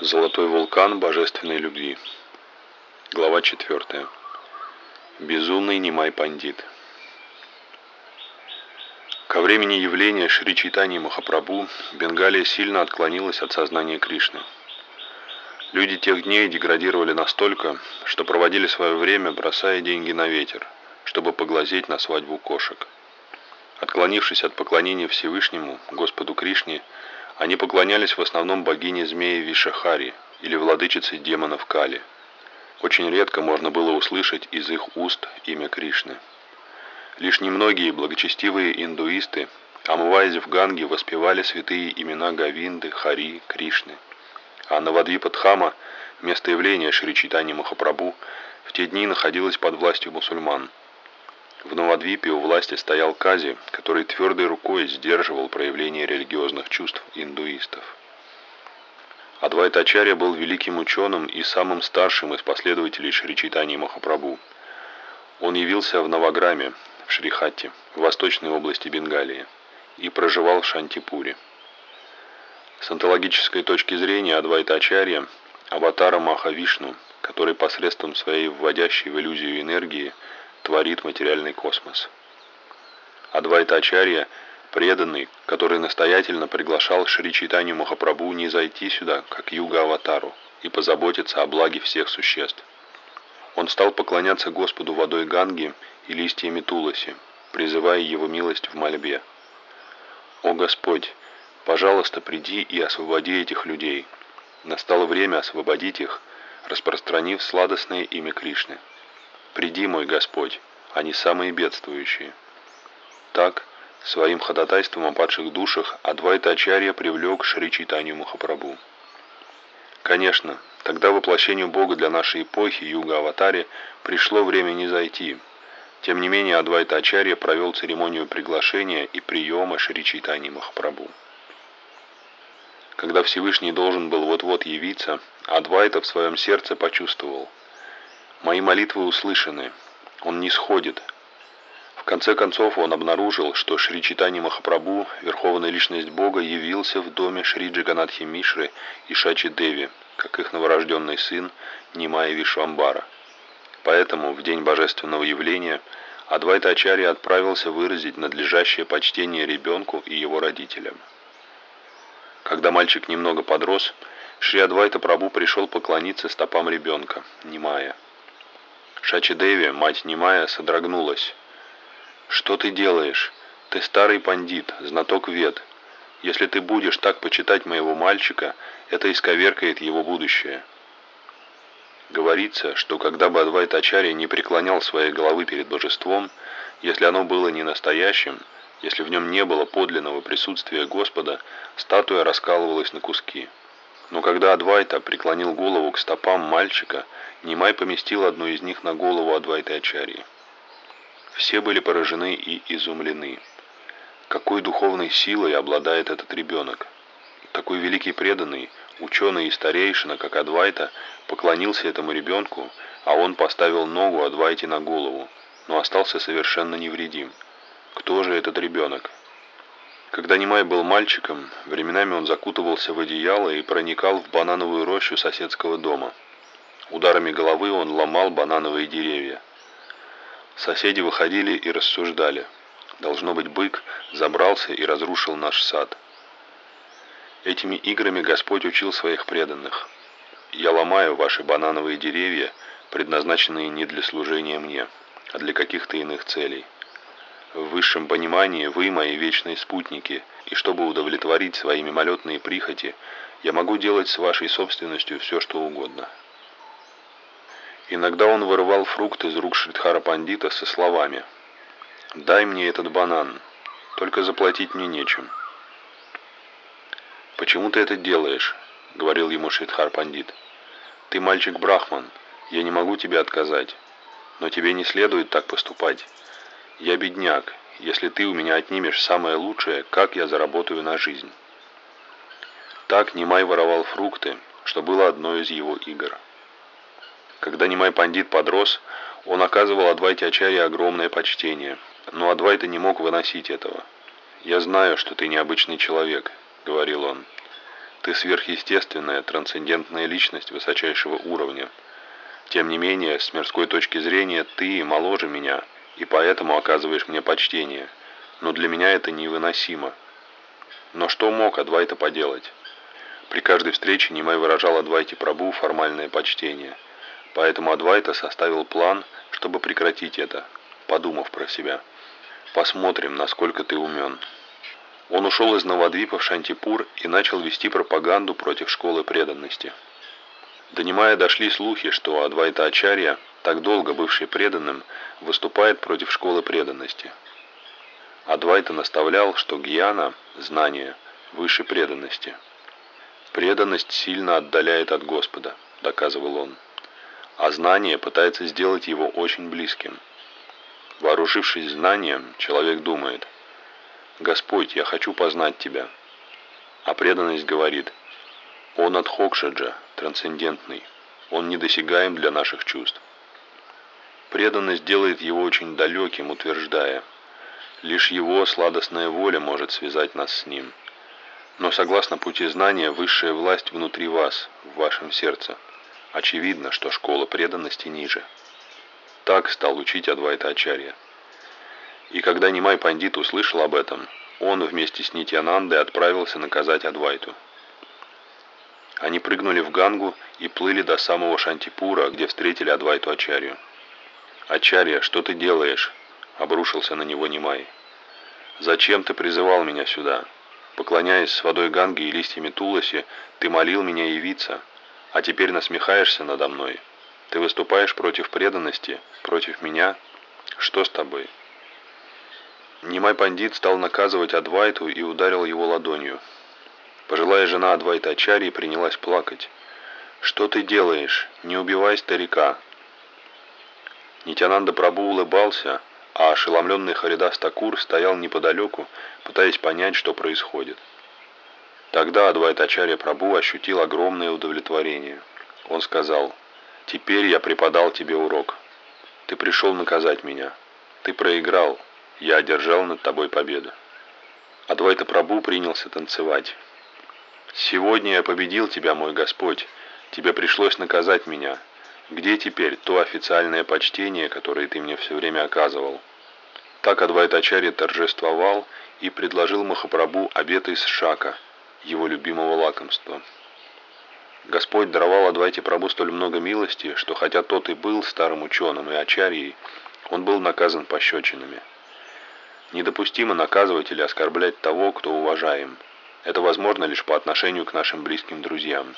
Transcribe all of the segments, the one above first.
Золотой вулкан божественной любви. Глава 4. Безумный Нимай Пандит. Ко времени явления Шри Чайтани Махапрабху Бенгалия сильно отклонилась от сознания Кришны. Люди тех дней деградировали настолько, что проводили свое время, бросая деньги на ветер, чтобы поглазеть на свадьбу кошек. Отклонившись от поклонения Всевышнему, Господу Кришне, они поклонялись в основном богине змеи Вишахари или владычице демонов Кали. Очень редко можно было услышать из их уст имя Кришны. Лишь немногие благочестивые индуисты, омываясь в Ганге, воспевали святые имена Гавинды, Хари, Кришны. А Навадвипадхама, место явления Шри Чайтани Махапрабху, в те дни находилось под властью мусульман – в Новодвипе у власти стоял Кази, который твердой рукой сдерживал проявление религиозных чувств индуистов. Адвайтачарья был великим ученым и самым старшим из последователей Шри Чайтани Махапрабху. Он явился в Наваграме, в Шрихатте, в восточной области Бенгалии, и проживал в Шантипуре. С онтологической точки зрения Адвайтачарья – аватара Махавишну, который посредством своей вводящей в иллюзию энергии – творит материальный космос. Адвайта Ачарья, преданный, который настоятельно приглашал Шри Чайтанью Махапрабху не зайти сюда, как юга-аватару, и позаботиться о благе всех существ. Он стал поклоняться Господу водой Ганги и листьями Туласи, призывая его милость в мольбе. «О Господь, пожалуйста, приди и освободи этих людей. Настало время освободить их, распространив сладостное имя Кришны». Приди, мой Господь, они самые бедствующие. Так, своим ходатайством о падших душах Адвайта Ачарья привлек Шри Чайтанью Махапрабху. Конечно, тогда воплощению Бога для нашей эпохи, Юга-Аватаре, пришло время не зайти. Тем не менее, Адвайта Ачарья провел церемонию приглашения и приема Шри Чайтаньи Махапрабху. Когда Всевышний должен был вот-вот явиться, Адвайта в своем сердце почувствовал – Мои молитвы услышаны. Он не сходит. В конце концов он обнаружил, что Шри Читани Махапрабху, Верховная Личность Бога, явился в доме Шри Джаганатхи Мишры и Шачи Деви, как их новорожденный сын Нимая Вишвамбара. Поэтому в день божественного явления Адвайта Ачарья отправился выразить надлежащее почтение ребенку и его родителям. Когда мальчик немного подрос, Шри Адвайта Прабу пришел поклониться стопам ребенка, Нимая. Шачидеви, мать Немая, содрогнулась. «Что ты делаешь? Ты старый пандит, знаток вед. Если ты будешь так почитать моего мальчика, это исковеркает его будущее». Говорится, что когда бы Адвайт не преклонял своей головы перед божеством, если оно было не настоящим, если в нем не было подлинного присутствия Господа, статуя раскалывалась на куски. Но когда Адвайта преклонил голову к стопам мальчика, Нимай поместил одну из них на голову Адвайты Ачарьи. Все были поражены и изумлены. Какой духовной силой обладает этот ребенок? Такой великий преданный, ученый и старейшина, как Адвайта, поклонился этому ребенку, а он поставил ногу Адвайте на голову, но остался совершенно невредим. Кто же этот ребенок? Когда Немай был мальчиком, временами он закутывался в одеяло и проникал в банановую рощу соседского дома. Ударами головы он ломал банановые деревья. Соседи выходили и рассуждали. Должно быть, бык забрался и разрушил наш сад. Этими играми Господь учил своих преданных. «Я ломаю ваши банановые деревья, предназначенные не для служения мне, а для каких-то иных целей». В высшем понимании вы мои вечные спутники, и чтобы удовлетворить свои мимолетные прихоти, я могу делать с вашей собственностью все, что угодно. Иногда он вырывал фрукт из рук Шридхара Пандита со словами «Дай мне этот банан, только заплатить мне нечем». «Почему ты это делаешь?» — говорил ему Шридхар Пандит. «Ты мальчик Брахман, я не могу тебе отказать, но тебе не следует так поступать». «Я бедняк. Если ты у меня отнимешь самое лучшее, как я заработаю на жизнь?» Так Нимай воровал фрукты, что было одной из его игр. Когда Нимай Пандит подрос, он оказывал Адвайте Ачаре огромное почтение, но Адвайта не мог выносить этого. «Я знаю, что ты необычный человек», — говорил он. Ты сверхъестественная, трансцендентная личность высочайшего уровня. Тем не менее, с мирской точки зрения, ты моложе меня, и поэтому оказываешь мне почтение. Но для меня это невыносимо. Но что мог Адвайта поделать? При каждой встрече Нимай выражал Адвайте Прабу формальное почтение. Поэтому Адвайта составил план, чтобы прекратить это, подумав про себя. «Посмотрим, насколько ты умен». Он ушел из Новодвипа в Шантипур и начал вести пропаганду против школы преданности. До Нимая дошли слухи, что Адвайта Ачарья, так долго бывший преданным, выступает против школы преданности. Адвайта наставлял, что гьяна, знание, выше преданности. Преданность сильно отдаляет от Господа, доказывал он, а знание пытается сделать его очень близким. Вооружившись знанием, человек думает – «Господь, я хочу познать Тебя». А преданность говорит, «Он от Хокшаджа, трансцендентный, он недосягаем для наших чувств». Преданность делает его очень далеким, утверждая, «Лишь его сладостная воля может связать нас с ним». Но согласно пути знания, высшая власть внутри вас, в вашем сердце. Очевидно, что школа преданности ниже. Так стал учить Адвайта Ачарья. И когда Нимай Пандит услышал об этом, он вместе с Нитянандой отправился наказать Адвайту. Они прыгнули в Гангу и плыли до самого Шантипура, где встретили Адвайту Ачарью. «Ачарья, что ты делаешь?» — обрушился на него Нимай. «Зачем ты призывал меня сюда? Поклоняясь с водой Ганги и листьями Туласи, ты молил меня явиться, а теперь насмехаешься надо мной. Ты выступаешь против преданности, против меня? Что с тобой?» Нимай Пандит стал наказывать Адвайту и ударил его ладонью. Пожилая жена Адвайта Ачарьи принялась плакать. «Что ты делаешь? Не убивай старика!» Нитянанда Прабу улыбался, а ошеломленный Харидас Такур стоял неподалеку, пытаясь понять, что происходит. Тогда Адвайта Ачарья Прабу ощутил огромное удовлетворение. Он сказал, «Теперь я преподал тебе урок. Ты пришел наказать меня. Ты проиграл, я одержал над тобой победу. Адвайта Прабу принялся танцевать. Сегодня я победил тебя, мой Господь. Тебе пришлось наказать меня. Где теперь то официальное почтение, которое ты мне все время оказывал? Так Адвайтачари торжествовал и предложил Махапрабху обед из шака, его любимого лакомства. Господь даровал Адвайте Прабу столь много милости, что хотя тот и был старым ученым и ачарьей, он был наказан пощечинами. Недопустимо наказывать или оскорблять того, кто уважаем. Это возможно лишь по отношению к нашим близким друзьям.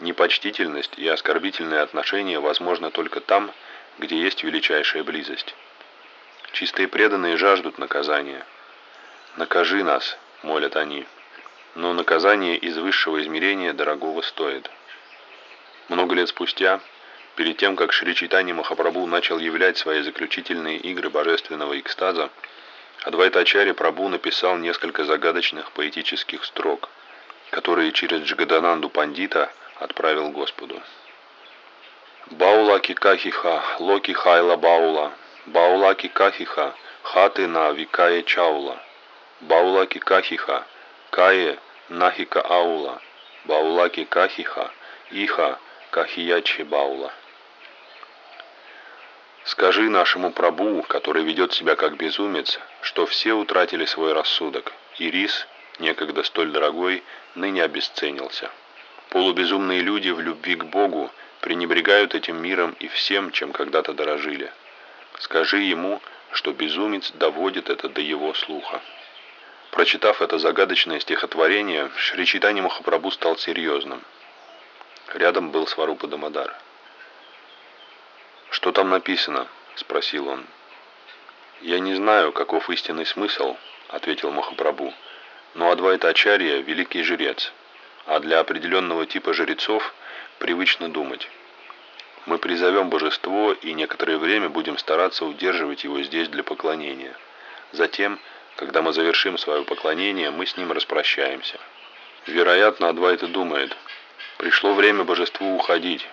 Непочтительность и оскорбительные отношения возможны только там, где есть величайшая близость. Чистые преданные жаждут наказания. «Накажи нас», — молят они. Но наказание из высшего измерения дорогого стоит. Много лет спустя, перед тем, как Шри Чайтани Махапрабху начал являть свои заключительные игры божественного экстаза, Адвайтачари Прабу написал несколько загадочных поэтических строк, которые через Джигадананду Пандита отправил Господу. Баула кикахиха, локи хайла баула, баула кикахиха, хаты на викае чаула, баула кикахиха, кае нахика аула, баула кикахиха, иха кахиячи баула. Скажи нашему прабу, который ведет себя как безумец, что все утратили свой рассудок, и рис, некогда столь дорогой, ныне обесценился. Полубезумные люди в любви к Богу пренебрегают этим миром и всем, чем когда-то дорожили. Скажи ему, что безумец доводит это до его слуха. Прочитав это загадочное стихотворение, Шри Читани Махапрабху стал серьезным. Рядом был Сварупа Дамадар. «Что там написано?» – спросил он. «Я не знаю, каков истинный смысл», – ответил Махапрабху. «Но Адвайта Ачарья – великий жрец, а для определенного типа жрецов привычно думать. Мы призовем божество и некоторое время будем стараться удерживать его здесь для поклонения. Затем, когда мы завершим свое поклонение, мы с ним распрощаемся. Вероятно, Адвайта думает, пришло время божеству уходить,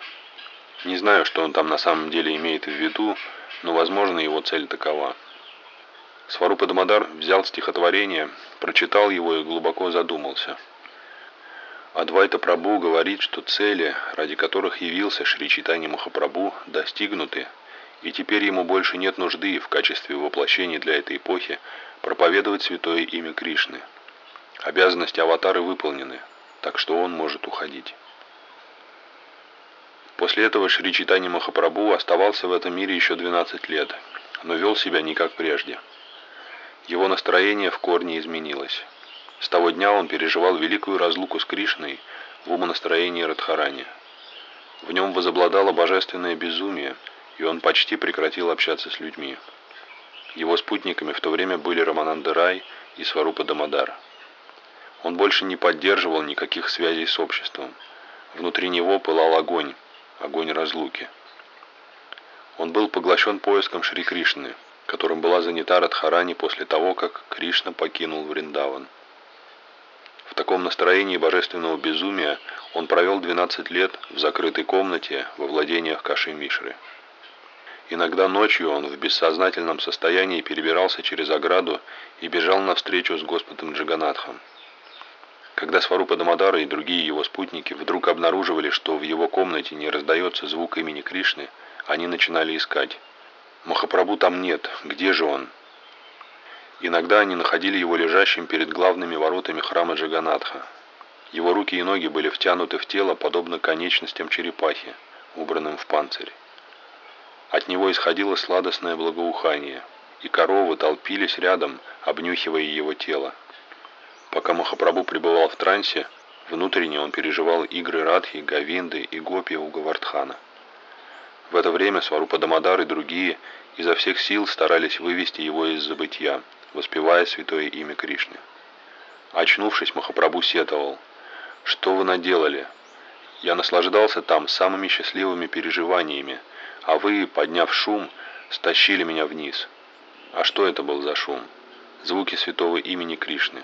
не знаю, что он там на самом деле имеет в виду, но, возможно, его цель такова. Сварупа Дамадар взял стихотворение, прочитал его и глубоко задумался. Адвайта Прабу говорит, что цели, ради которых явился Шри Чайтанья Махапрабху, достигнуты, и теперь ему больше нет нужды в качестве воплощения для этой эпохи проповедовать святое имя Кришны. Обязанности аватары выполнены, так что он может уходить. После этого Шри Чайтанья Махапрабху оставался в этом мире еще 12 лет, но вел себя не как прежде. Его настроение в корне изменилось. С того дня он переживал великую разлуку с Кришной в умонастроении Радхарани. В нем возобладало божественное безумие, и он почти прекратил общаться с людьми. Его спутниками в то время были Рамананда Рай и Сварупа Дамадар. Он больше не поддерживал никаких связей с обществом. Внутри него пылал огонь, огонь разлуки. Он был поглощен поиском Шри Кришны, которым была занята Радхарани после того, как Кришна покинул Вриндаван. В таком настроении божественного безумия он провел 12 лет в закрытой комнате во владениях Каши Мишры. Иногда ночью он в бессознательном состоянии перебирался через ограду и бежал навстречу с Господом Джаганатхом. Когда Сварупа Дамадара и другие его спутники вдруг обнаруживали, что в его комнате не раздается звук имени Кришны, они начинали искать. «Махапрабху там нет. Где же он?» Иногда они находили его лежащим перед главными воротами храма Джаганатха. Его руки и ноги были втянуты в тело, подобно конечностям черепахи, убранным в панцирь. От него исходило сладостное благоухание, и коровы толпились рядом, обнюхивая его тело. Пока Махапрабху пребывал в трансе, внутренне он переживал игры Радхи, Гавинды и Гопи у Гавардхана. В это время Сварупа Дамадар и другие изо всех сил старались вывести его из забытья, воспевая святое имя Кришны. Очнувшись, Махапрабху сетовал. «Что вы наделали? Я наслаждался там самыми счастливыми переживаниями, а вы, подняв шум, стащили меня вниз. А что это был за шум? Звуки святого имени Кришны.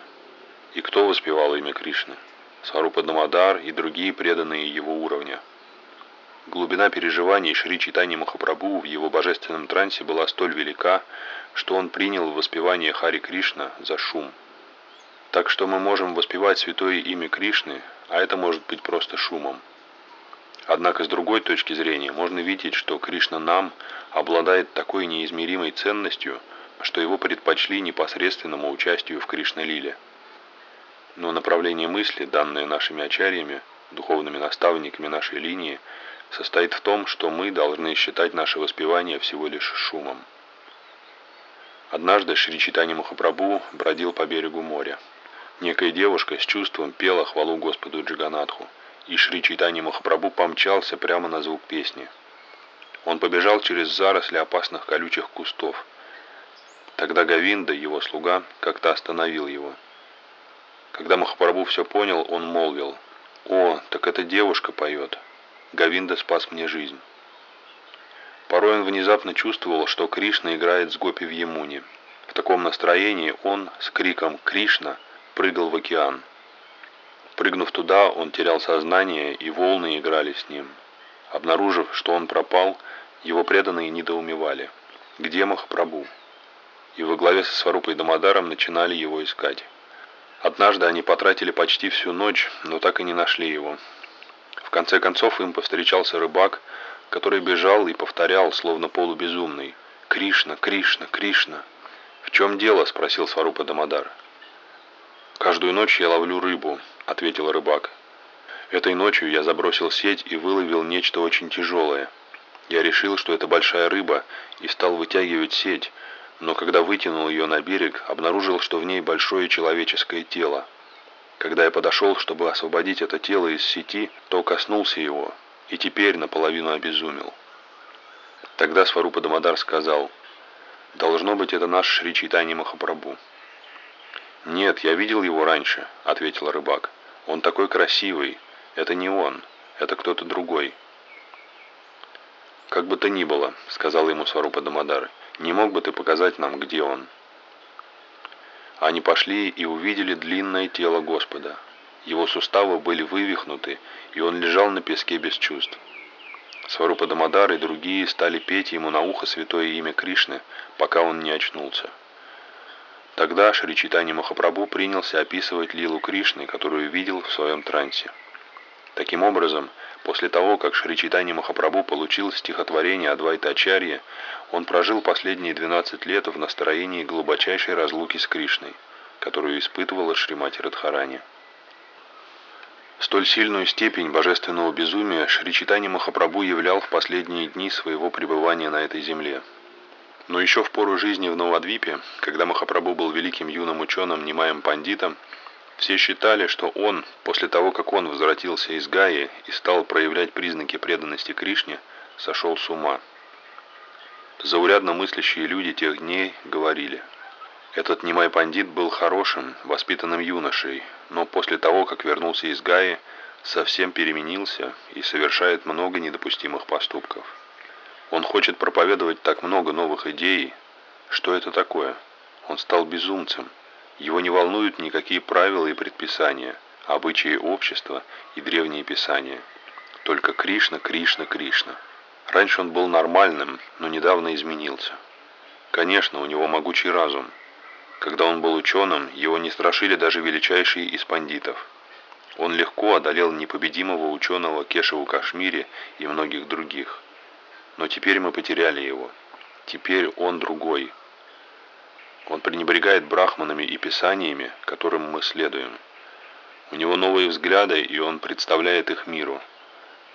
И кто воспевал имя Кришны? Сварупа Дамадар и другие преданные его уровня. Глубина переживаний Шри Читани Махапрабху в его божественном трансе была столь велика, что он принял воспевание Хари Кришна за шум. Так что мы можем воспевать святое имя Кришны, а это может быть просто шумом. Однако с другой точки зрения можно видеть, что Кришна нам обладает такой неизмеримой ценностью, что его предпочли непосредственному участию в Кришна-лиле. Но направление мысли, данное нашими ачарьями, духовными наставниками нашей линии, состоит в том, что мы должны считать наше воспевание всего лишь шумом. Однажды Шри Читани Махапрабху бродил по берегу моря. Некая девушка с чувством пела хвалу Господу Джаганатху, и Шри Читани Махапрабху помчался прямо на звук песни. Он побежал через заросли опасных колючих кустов. Тогда Гавинда, его слуга, как-то остановил его – когда Махапрабху все понял, он молвил, «О, так эта девушка поет. Гавинда спас мне жизнь». Порой он внезапно чувствовал, что Кришна играет с Гопи в Емуне. В таком настроении он с криком «Кришна!» прыгал в океан. Прыгнув туда, он терял сознание, и волны играли с ним. Обнаружив, что он пропал, его преданные недоумевали. Где Махапрабху? И во главе со Сварупой Дамадаром начинали его искать. Однажды они потратили почти всю ночь, но так и не нашли его. В конце концов им повстречался рыбак, который бежал и повторял, словно полубезумный, «Кришна, Кришна, Кришна!» «В чем дело?» – спросил Сварупа Дамадар. «Каждую ночь я ловлю рыбу», – ответил рыбак. «Этой ночью я забросил сеть и выловил нечто очень тяжелое. Я решил, что это большая рыба, и стал вытягивать сеть, но когда вытянул ее на берег, обнаружил, что в ней большое человеческое тело. Когда я подошел, чтобы освободить это тело из сети, то коснулся его, и теперь наполовину обезумел. Тогда Сварупа Дамадар сказал, «Должно быть, это наш Шри Чайтани Махапрабху». «Нет, я видел его раньше», — ответил рыбак. «Он такой красивый. Это не он, это кто-то другой». «Как бы то ни было», — сказал ему Сварупа Дамадар, не мог бы ты показать нам, где он?» Они пошли и увидели длинное тело Господа. Его суставы были вывихнуты, и он лежал на песке без чувств. Сварупа Дамадар и другие стали петь ему на ухо святое имя Кришны, пока он не очнулся. Тогда Шри Чайтанья Махапрабху принялся описывать лилу Кришны, которую видел в своем трансе. Таким образом, после того, как Шри Чайтанья Махапрабху получил стихотворение Адвайта Ачарья, он прожил последние 12 лет в настроении глубочайшей разлуки с Кришной, которую испытывала Шримати Радхарани. Столь сильную степень божественного безумия Шри Чайтанья Махапрабху являл в последние дни своего пребывания на этой земле – но еще в пору жизни в Новодвипе, когда Махапрабху был великим юным ученым Нимаем Пандитом, все считали, что он, после того, как он возвратился из Гаи и стал проявлять признаки преданности Кришне, сошел с ума. Заурядно мыслящие люди тех дней говорили, этот Нимай Пандит был хорошим, воспитанным юношей, но после того, как вернулся из Гаи, совсем переменился и совершает много недопустимых поступков. Он хочет проповедовать так много новых идей. Что это такое? Он стал безумцем. Его не волнуют никакие правила и предписания, обычаи общества и древние писания. Только Кришна, Кришна, Кришна. Раньше он был нормальным, но недавно изменился. Конечно, у него могучий разум. Когда он был ученым, его не страшили даже величайшие из пандитов. Он легко одолел непобедимого ученого Кешеву Кашмире и многих других. Но теперь мы потеряли его. Теперь он другой. Он пренебрегает брахманами и писаниями, которым мы следуем. У него новые взгляды, и он представляет их миру.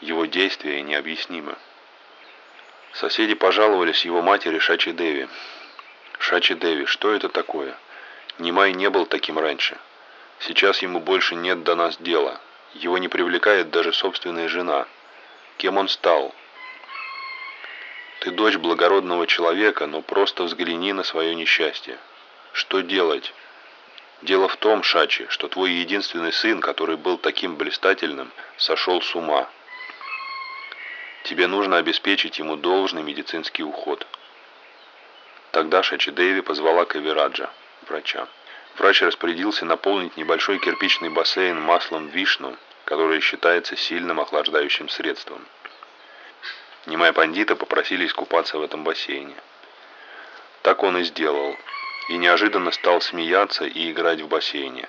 Его действия необъяснимы. Соседи пожаловались его матери Шачи Деви. Шачи Деви, что это такое? Нимай не был таким раньше. Сейчас ему больше нет до нас дела. Его не привлекает даже собственная жена. Кем он стал? Ты дочь благородного человека, но просто взгляни на свое несчастье. Что делать? Дело в том, Шачи, что твой единственный сын, который был таким блистательным, сошел с ума. Тебе нужно обеспечить ему должный медицинский уход. Тогда Шачи Деви позвала Кавираджа, врача. Врач распорядился наполнить небольшой кирпичный бассейн маслом вишну, которое считается сильным охлаждающим средством. Немая пандита попросили искупаться в этом бассейне. Так он и сделал, и неожиданно стал смеяться и играть в бассейне.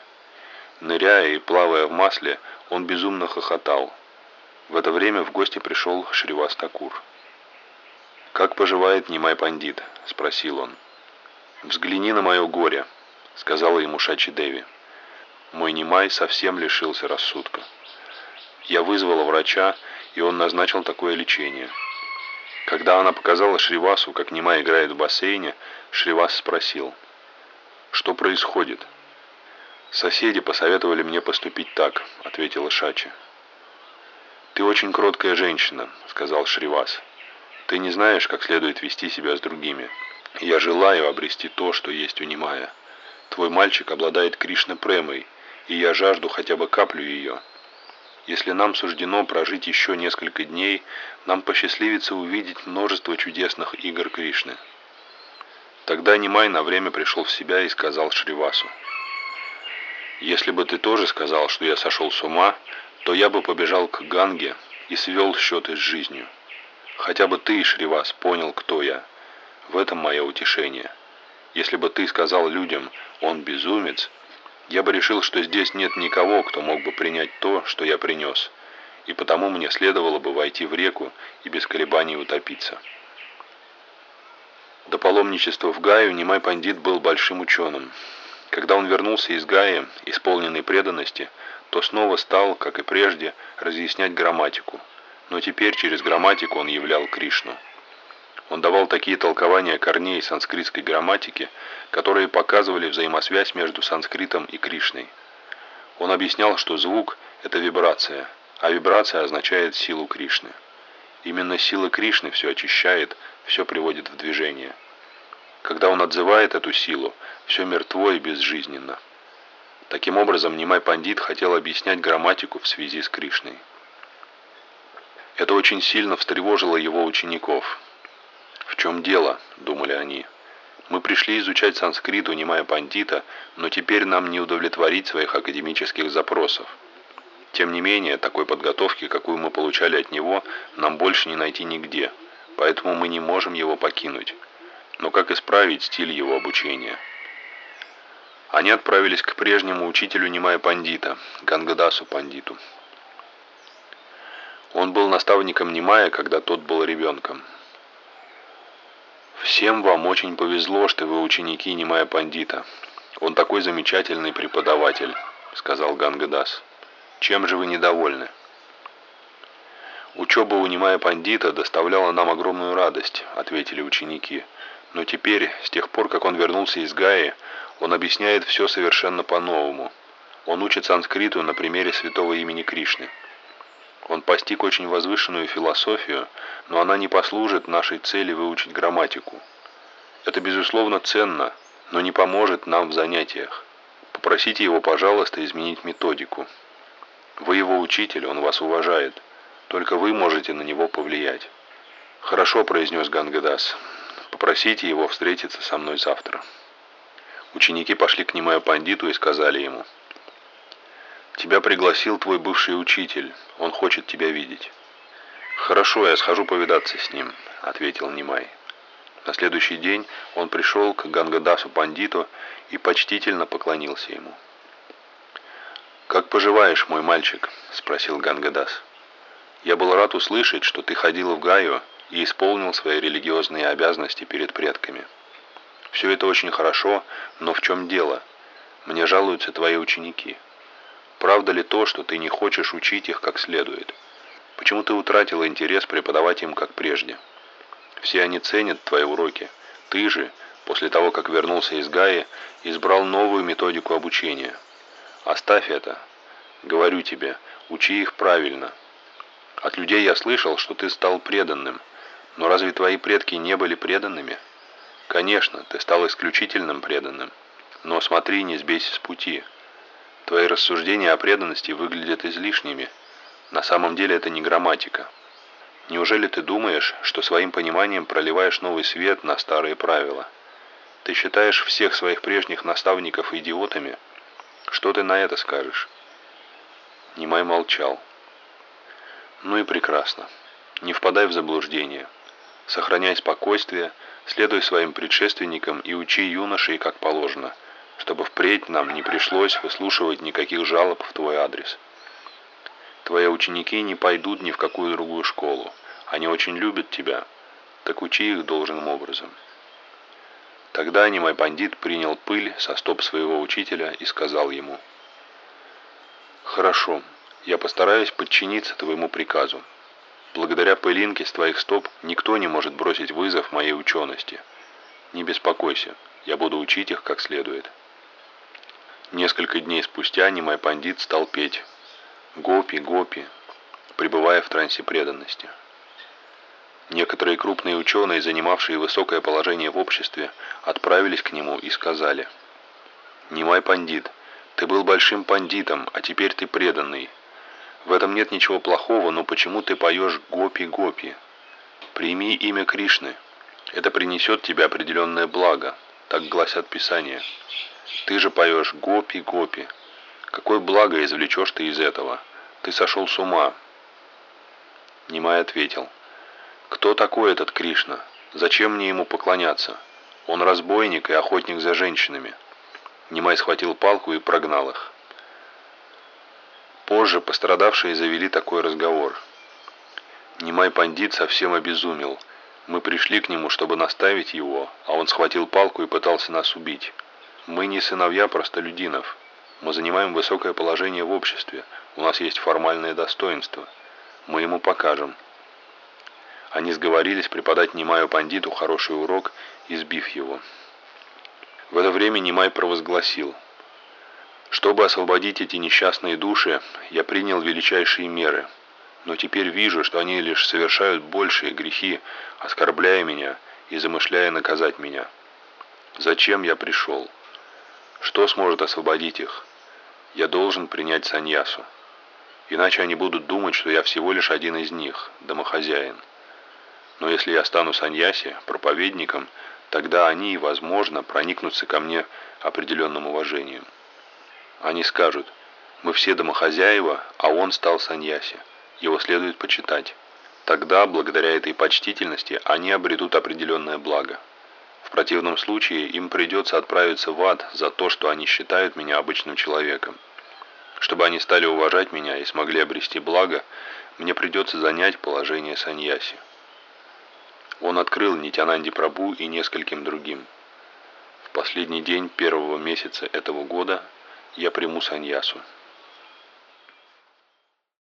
Ныряя и плавая в масле, он безумно хохотал. В это время в гости пришел Шривас Такур. «Как поживает Немай Пандит?» – спросил он. «Взгляни на мое горе», – сказала ему Шачи Деви. «Мой Немай совсем лишился рассудка. Я вызвала врача, и он назначил такое лечение». Когда она показала Шривасу, как Нима играет в бассейне, Шривас спросил, «Что происходит?» «Соседи посоветовали мне поступить так», — ответила Шачи. «Ты очень кроткая женщина», — сказал Шривас. «Ты не знаешь, как следует вести себя с другими. Я желаю обрести то, что есть у Нимая. Твой мальчик обладает Кришна Премой, и я жажду хотя бы каплю ее». Если нам суждено прожить еще несколько дней, нам посчастливится увидеть множество чудесных игр Кришны. Тогда Нимай на время пришел в себя и сказал Шривасу, «Если бы ты тоже сказал, что я сошел с ума, то я бы побежал к Ганге и свел счеты с жизнью. Хотя бы ты, Шривас, понял, кто я. В этом мое утешение. Если бы ты сказал людям, он безумец, я бы решил, что здесь нет никого, кто мог бы принять то, что я принес, и потому мне следовало бы войти в реку и без колебаний утопиться. До паломничества в Гаю Немай Пандит был большим ученым. Когда он вернулся из Гаи, исполненный преданности, то снова стал, как и прежде, разъяснять грамматику, но теперь через грамматику он являл Кришну. Он давал такие толкования корней санскритской грамматики, которые показывали взаимосвязь между санскритом и Кришной. Он объяснял, что звук – это вибрация, а вибрация означает силу Кришны. Именно сила Кришны все очищает, все приводит в движение. Когда он отзывает эту силу, все мертво и безжизненно. Таким образом, Нимай Пандит хотел объяснять грамматику в связи с Кришной. Это очень сильно встревожило его учеников – «В чем дело?» – думали они. «Мы пришли изучать санскрит, унимая пандита, но теперь нам не удовлетворить своих академических запросов. Тем не менее, такой подготовки, какую мы получали от него, нам больше не найти нигде, поэтому мы не можем его покинуть. Но как исправить стиль его обучения?» Они отправились к прежнему учителю Нимая Пандита, Гангадасу Пандиту. Он был наставником Нимая, когда тот был ребенком. «Всем вам очень повезло, что вы ученики Нимая Пандита. Он такой замечательный преподаватель», — сказал Гангадас. «Чем же вы недовольны?» «Учеба у Нимая Пандита доставляла нам огромную радость», — ответили ученики. «Но теперь, с тех пор, как он вернулся из Гаи, он объясняет все совершенно по-новому. Он учит санскриту на примере святого имени Кришны. Он постиг очень возвышенную философию, но она не послужит нашей цели выучить грамматику. Это, безусловно, ценно, но не поможет нам в занятиях. Попросите его, пожалуйста, изменить методику. Вы его учитель, он вас уважает. Только вы можете на него повлиять. Хорошо, произнес Гангадас. Попросите его встретиться со мной завтра. Ученики пошли к Нимаю Пандиту и сказали ему, «Тебя пригласил твой бывший учитель, он хочет тебя видеть». «Хорошо, я схожу повидаться с ним», — ответил Нимай. На следующий день он пришел к Гангадасу Пандиту и почтительно поклонился ему. «Как поживаешь, мой мальчик?» — спросил Гангадас. «Я был рад услышать, что ты ходил в Гаю и исполнил свои религиозные обязанности перед предками. Все это очень хорошо, но в чем дело? Мне жалуются твои ученики. Правда ли то, что ты не хочешь учить их как следует? Почему ты утратил интерес преподавать им как прежде? Все они ценят твои уроки. Ты же, после того, как вернулся из Гаи, избрал новую методику обучения. Оставь это. Говорю тебе, учи их правильно. От людей я слышал, что ты стал преданным. Но разве твои предки не были преданными? Конечно, ты стал исключительным преданным. Но смотри, не сбейся с пути. Твои рассуждения о преданности выглядят излишними. На самом деле это не грамматика. Неужели ты думаешь, что своим пониманием проливаешь новый свет на старые правила? Ты считаешь всех своих прежних наставников идиотами? Что ты на это скажешь?» Немай молчал. «Ну и прекрасно. Не впадай в заблуждение. Сохраняй спокойствие, следуй своим предшественникам и учи юношей как положено, чтобы впредь нам не пришлось выслушивать никаких жалоб в твой адрес. Твои ученики не пойдут ни в какую другую школу. Они очень любят тебя, так учи их должным образом». Тогда Нимай Пандит принял пыль со стоп своего учителя и сказал ему, «Хорошо, я постараюсь подчиниться твоему приказу. Благодаря пылинке с твоих стоп никто не может бросить вызов моей учености. Не беспокойся, я буду учить их как следует». Несколько дней спустя Нимай Пандит стал петь «Гопи, гопи», пребывая в трансе преданности. Некоторые крупные ученые, занимавшие высокое положение в обществе, отправились к нему и сказали, «Нимай пандит, ты был большим пандитом, а теперь ты преданный. В этом нет ничего плохого, но почему ты поешь «Гопи-гопи»? Прими имя Кришны. Это принесет тебе определенное благо, так гласят Писания. Ты же поешь «Гопи-гопи». Какое благо извлечешь ты из этого? Ты сошел с ума. Нимай ответил, кто такой этот Кришна? Зачем мне ему поклоняться? Он разбойник и охотник за женщинами. Нимай схватил палку и прогнал их. Позже пострадавшие завели такой разговор. Нимай пандит совсем обезумел. Мы пришли к нему, чтобы наставить его, а он схватил палку и пытался нас убить. Мы не сыновья простолюдинов. Мы занимаем высокое положение в обществе. У нас есть формальное достоинство. Мы ему покажем. Они сговорились преподать Нимаю Пандиту хороший урок, избив его. В это время Нимай провозгласил. «Чтобы освободить эти несчастные души, я принял величайшие меры, но теперь вижу, что они лишь совершают большие грехи, оскорбляя меня и замышляя наказать меня. Зачем я пришел? Что сможет освободить их? Я должен принять саньясу. Иначе они будут думать, что я всего лишь один из них, домохозяин. Но если я стану саньяси, проповедником, тогда они, возможно, проникнутся ко мне определенным уважением. Они скажут, мы все домохозяева, а он стал саньяси. Его следует почитать. Тогда, благодаря этой почтительности, они обретут определенное благо. В противном случае им придется отправиться в ад за то, что они считают меня обычным человеком. Чтобы они стали уважать меня и смогли обрести благо, мне придется занять положение саньяси. Он открыл Нитянанди Прабу и нескольким другим. В последний день первого месяца этого года я приму саньясу.